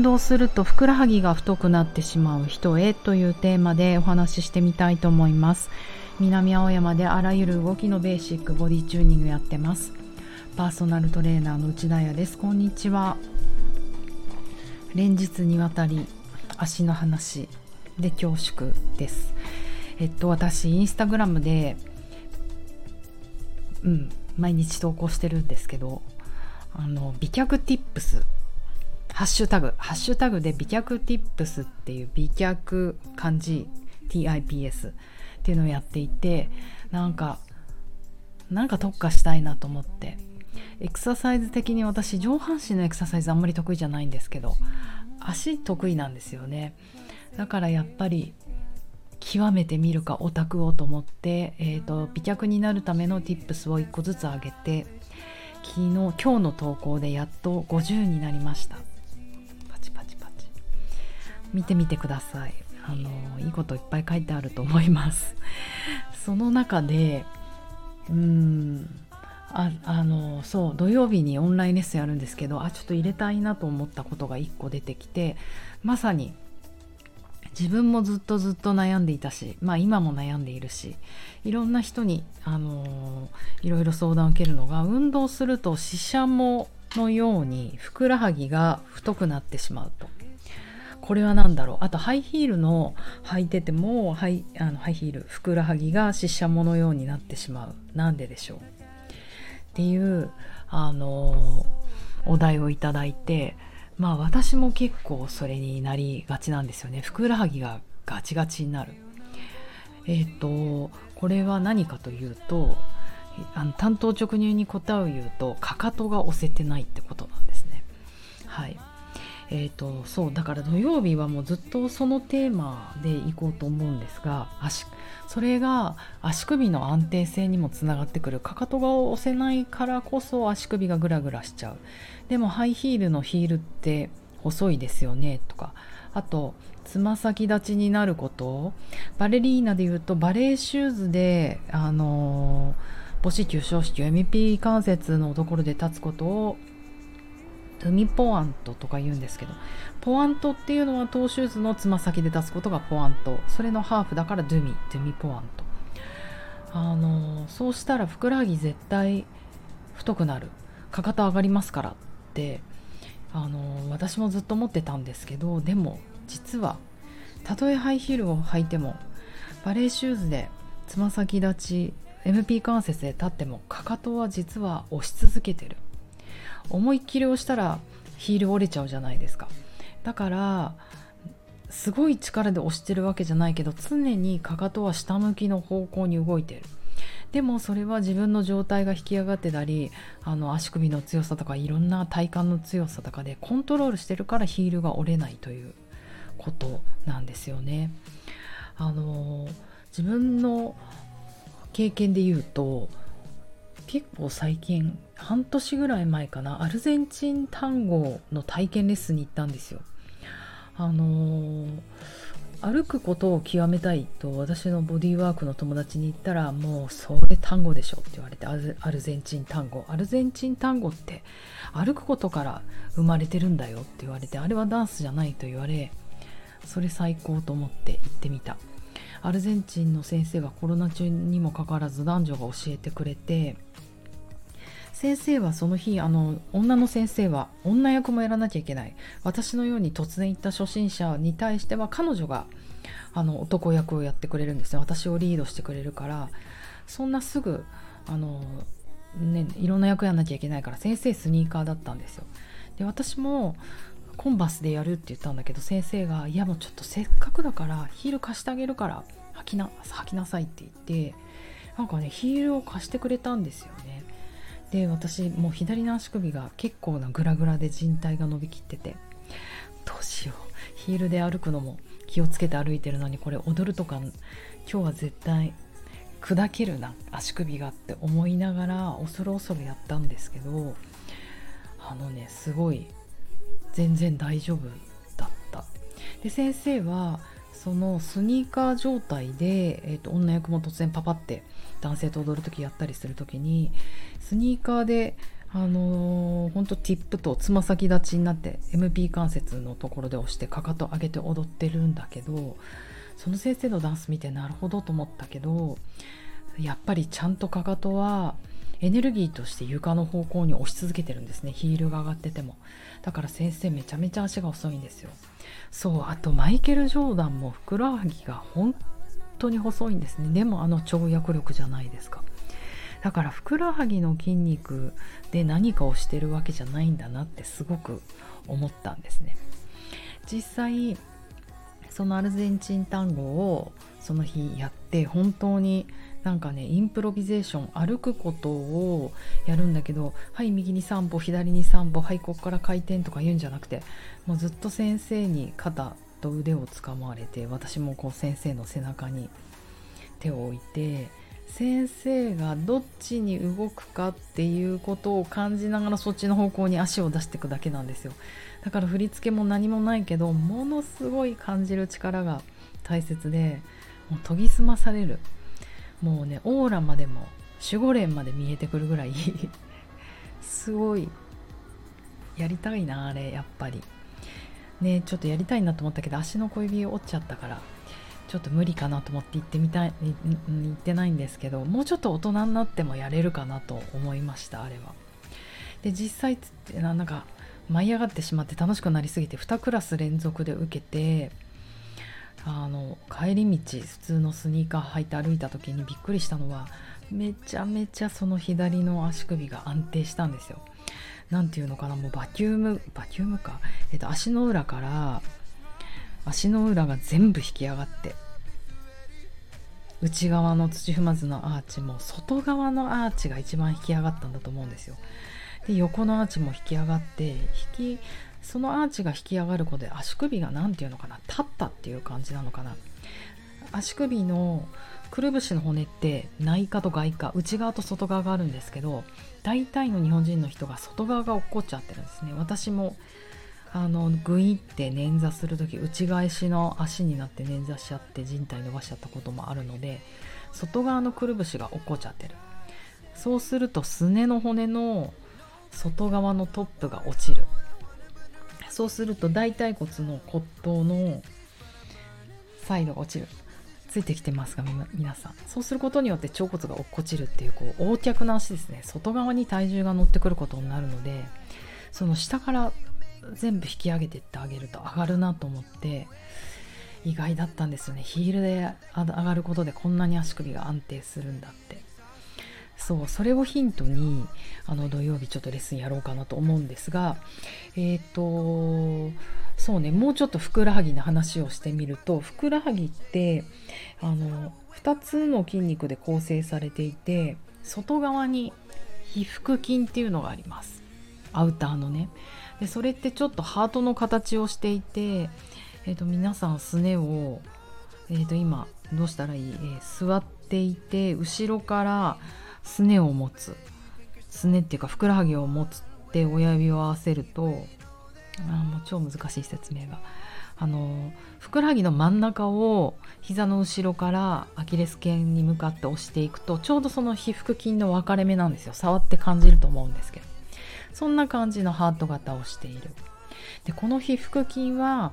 運動するとふくらはぎが太くなってしまう人へというテーマでお話ししてみたいと思います。南青山であらゆる動きのベーシックボディチューニングやってます。パーソナルトレーナーの内田彩です。こんにちは。連日にわたり足の話で恐縮です。えっと私インスタグラムでうん毎日投稿してるんですけどあの美脚ティップスハッシュタグハッシュタグで美脚ティップスっていう美脚漢字 TIPS っていうのをやっていてなんかなんか特化したいなと思って。エクササイズ的に私上半身のエクササイズあんまり得意じゃないんですけど足得意なんですよね。だからやっぱり極めてみるかオタクをと思って、えーと、美脚になるための tips を1個ずつ上げて昨日今日の投稿でやっと50になりました。見てみてくださいあのいいこといっぱい書いてあると思います その中でうんああのそう土曜日にオンラインレッスンやるんですけどあちょっと入れたいなと思ったことが1個出てきてまさに自分もずっとずっと悩んでいたしまあ今も悩んでいるしいろんな人に、あのー、いろいろ相談を受けるのが運動するとししゃものようにふくらはぎが太くなってしまうと。これは何だろう？あとハイヒールの履いててもハイあのハイヒールふくらはぎがししゃものようになってしまう。なんででしょう？っていうあのお題をいただいてまあ私も結構それになりがちなんですよね。ふくらはぎがガチガチになる。えっ、ー、とこれは何かというとあの単刀直入に答えを言うとかかとが押せてないってことなんです。えーと、そうだから土曜日はもうずっとそのテーマでいこうと思うんですが足それが足首の安定性にもつながってくるかかとが押せないからこそ足首がグラグラしちゃう。でもハイヒールのヒールって細いですよねとか。あとつま先立ちになること。バレリーナでいうとバレーシューズであの母子球小子球 MP 関節のところで立つことをドゥミポアントとか言うんですけどポアントっていうのはトーシューズのつま先で出すことがポアント。それのハーフだからドゥミドゥミポアント。あのそうしたらふくらはぎ絶対太くなる。かかと上がりますからって。あの私もずっと思ってたんですけどでも実はたとえハイヒールを履いてもバレーシューズでつま先立ち MP 関節で立ってもかかとは実は押し続けてる。思いっきり押したらヒール折れちゃうじゃないですかだからすごい力で押してるわけじゃないけど常にかかとは下向きの方向に動いてるでもそれは自分の状態が引き上がってたりあの足首の強さとかいろんな体幹の強さとかでコントロールしてるからヒールが折れないということなんですよね。あの自分の経験で言うと結構最近半年ぐらい前かなアルゼンチン単語の体験レッスンに行ったんですよ。あのー、歩くことを極めたいと私のボディーワークの友達に言ったらもうそれ単語でしょって言われてアルゼンチン単語アルゼンチン単語って歩くことから生まれてるんだよって言われてあれはダンスじゃないと言われそれ最高と思って行ってみたアルゼンチンの先生がコロナ中にもかかわらず男女が教えてくれて先生はその日あの女の先生は女役もやらなきゃいけない。私のように突然行った初心者に対しては彼女があの男役をやってくれるんですね。私をリードしてくれるから。そんなすぐあの、ね、いろんな役やんなきゃいけないから先生スニーカーだったんですよ。で私もコンバスでやるって言ったんだけど先生が「いやもうちょっとせっかくだからヒール貸してあげるから履きな履きなさい」って言ってなんかねヒールを貸してくれたんですよね。で私もう左の足首が結構なグラグラで靭帯が伸びきっててどうしよう。ヒールで歩くのも気をつけて歩いてるのにこれ踊るとか今日は絶対砕けるな足首がって思いながら恐る恐るやったんですけどあのねすごい全然大丈夫だった。で先生はそのスニーカー状態で、えーと、女役も突然パパって男性と踊る時やったりする時にスニーカーであのー、ほんとティップとつま先立ちになって MP 関節のところで押してかかと上げて踊ってるんだけどその先生のダンス見てなるほどと思ったけどやっぱりちゃんとかかとはエネルギーとして床の方向に押し続けてるんですね。ヒールが上がってても。だから先生めちゃめちゃ足が遅いんですよ。そうあとマイケル・ジョーダンもふくらはぎが本当に細いんですね。でもあの跳躍力じゃないですか。だからふくらはぎの筋肉で何かをしてるわけじゃないんだなってすごく思ったんですね。実際そのアルゼンチン単語をその日やって本当になんかねインプロビゼーション歩くことをやるんだけどはい右に3歩左に3歩はいここから回転とか言うんじゃなくてもうずっと先生に肩と腕をつかまれて私もこう先生の背中に手を置いて先生がどっちに動くかっていうことを感じながらそっちの方向に足を出していくだけなんですよ。だから振り付けも何もないけどものすごい感じる力が大切でもう研ぎ澄まされる。もうねオーラまでも守護霊まで見えてくるぐらい すごいやりたいなあれやっぱり。ねちょっとやりたいなと思ったけど足の小指折っちゃったからちょっと無理かなと思って行ってみたい行ってないんですけどもうちょっと大人になってもやれるかなと思いましたあれは。で実際つってなんか舞い上がってしまって楽しくなりすぎて2クラス連続で受けてあの帰り道普通のスニーカー履いて歩いた時にびっくりしたのはめちゃめちゃその左の足首が安定したんですよ。何ていうのかなもうバキュームバキュームか、えっと、足の裏から足の裏が全部引き上がって内側の土踏まずのアーチも外側のアーチが一番引き上がったんだと思うんですよ。で横のアーチも引き上がって引きそのアーチが引き上がることで足首が何て言うのかな立ったっていう感じなのかな。足首のくるぶしの骨って内果と外果内側と外側があるんですけど大体の日本人の人が外側が落っこっちゃってるんですね。私もあのグイって捻挫する時内返しの足になって捻挫しちゃって人体伸ばしちゃったこともあるので外側のくるぶしが落っこっちゃってる。そうするとすねの骨の外側のトップが落ちる。そうすると大腿骨の骨頭のサイドが落ちるついてきてますか皆さんそうすることによって腸骨が落っこちるっていうこう横脚の足ですね。外側に体重が乗ってくることになるのでその下から全部引き上げてってあげると上がるなと思って意外だったんですよね。ヒールで上がることでこんなに足首が安定するんだって。そうそれをヒントにあの土曜日ちょっとレッスンやろうかなと思うんですがえっ、ー、とそうねもうちょっとふくらはぎの話をしてみるとふくらはぎってあの2つの筋肉で構成されていて外側に皮腹筋っていうのがあります。アウターのね。でそれってちょっとハートの形をしていて、えーと、皆さんすねを、えーと今どうしたらいい、えー、座っていて後ろからすねを持つ。すねっていうかふくらはぎを持つって親指を合わせるとあもう超難しい説明が。あのふくらはぎの真ん中を膝の後ろからアキレス腱に向かって押していくとちょうどその皮腹筋の分かれ目なんですよ。触って感じると思うんですけど。そんな感じのハート型をしている。でこの皮腹筋は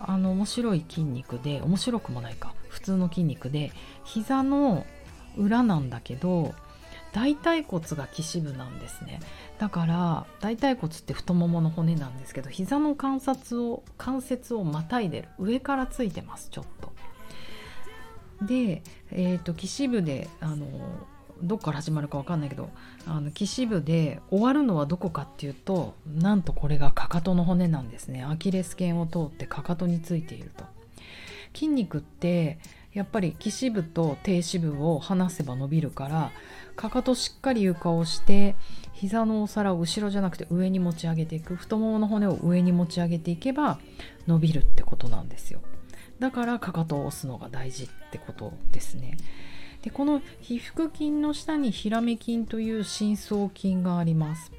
あの面白い筋肉で面白くもないか。普通の筋肉で膝の裏なんだけど大腿骨が基支部なんですね。だから大腿骨って太ももの骨なんですけど膝の関節を関節をまたいでる。上からついてますちょっと。で、えーと、基支部であのどっから始まるか分かんないけどあの基支部で終わるのはどこかっていうとなんとこれがかかとの骨なんですね。アキレス腱を通ってかかとについていると。筋肉ってやっぱり岸部と低脂部を離せば伸びるからかかとしっかり床をして膝のお皿を後ろじゃなくて上に持ち上げていく太ももの骨を上に持ち上げていけば伸びるってことなんですよ。だからかかとを押すのが大事ってことですね。でこの皮腹筋の下にヒラメ筋という深層筋があります。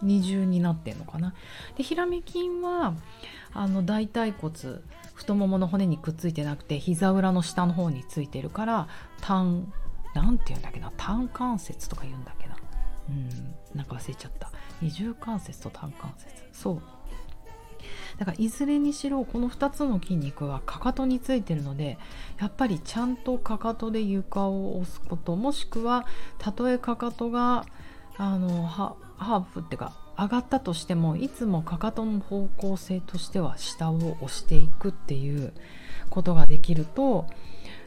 二重になってんのかな。でヒラメ筋はあの大腿骨太ももの骨にくっついてなくて膝裏の下の方についてるから単なんて言うんだっけな単関節とか言うんだっけな。うんなんか忘れちゃった。二重関節と単関節。そう。だからいずれにしろこの2つの筋肉はかかとについてるのでやっぱりちゃんとかかとで床を押すこともしくはたとえかかとがあのハーフっていうか上がったとしてもいつもかかとの方向性としては下を押していくっていうことができると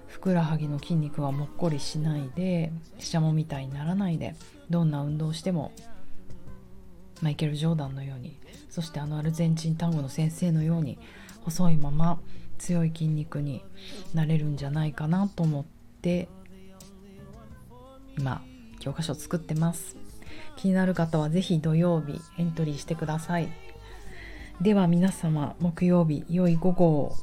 ふくらはぎの筋肉はもっこりしないでししゃもみたいにならないでどんな運動してもマイケル・ジョーダンのようにそしてあのアルゼンチン単語の先生のように細いまま強い筋肉になれるんじゃないかなと思って今教科書作ってます。気になる方は是非土曜日エントリーしてください。では皆様木曜日良い午後を。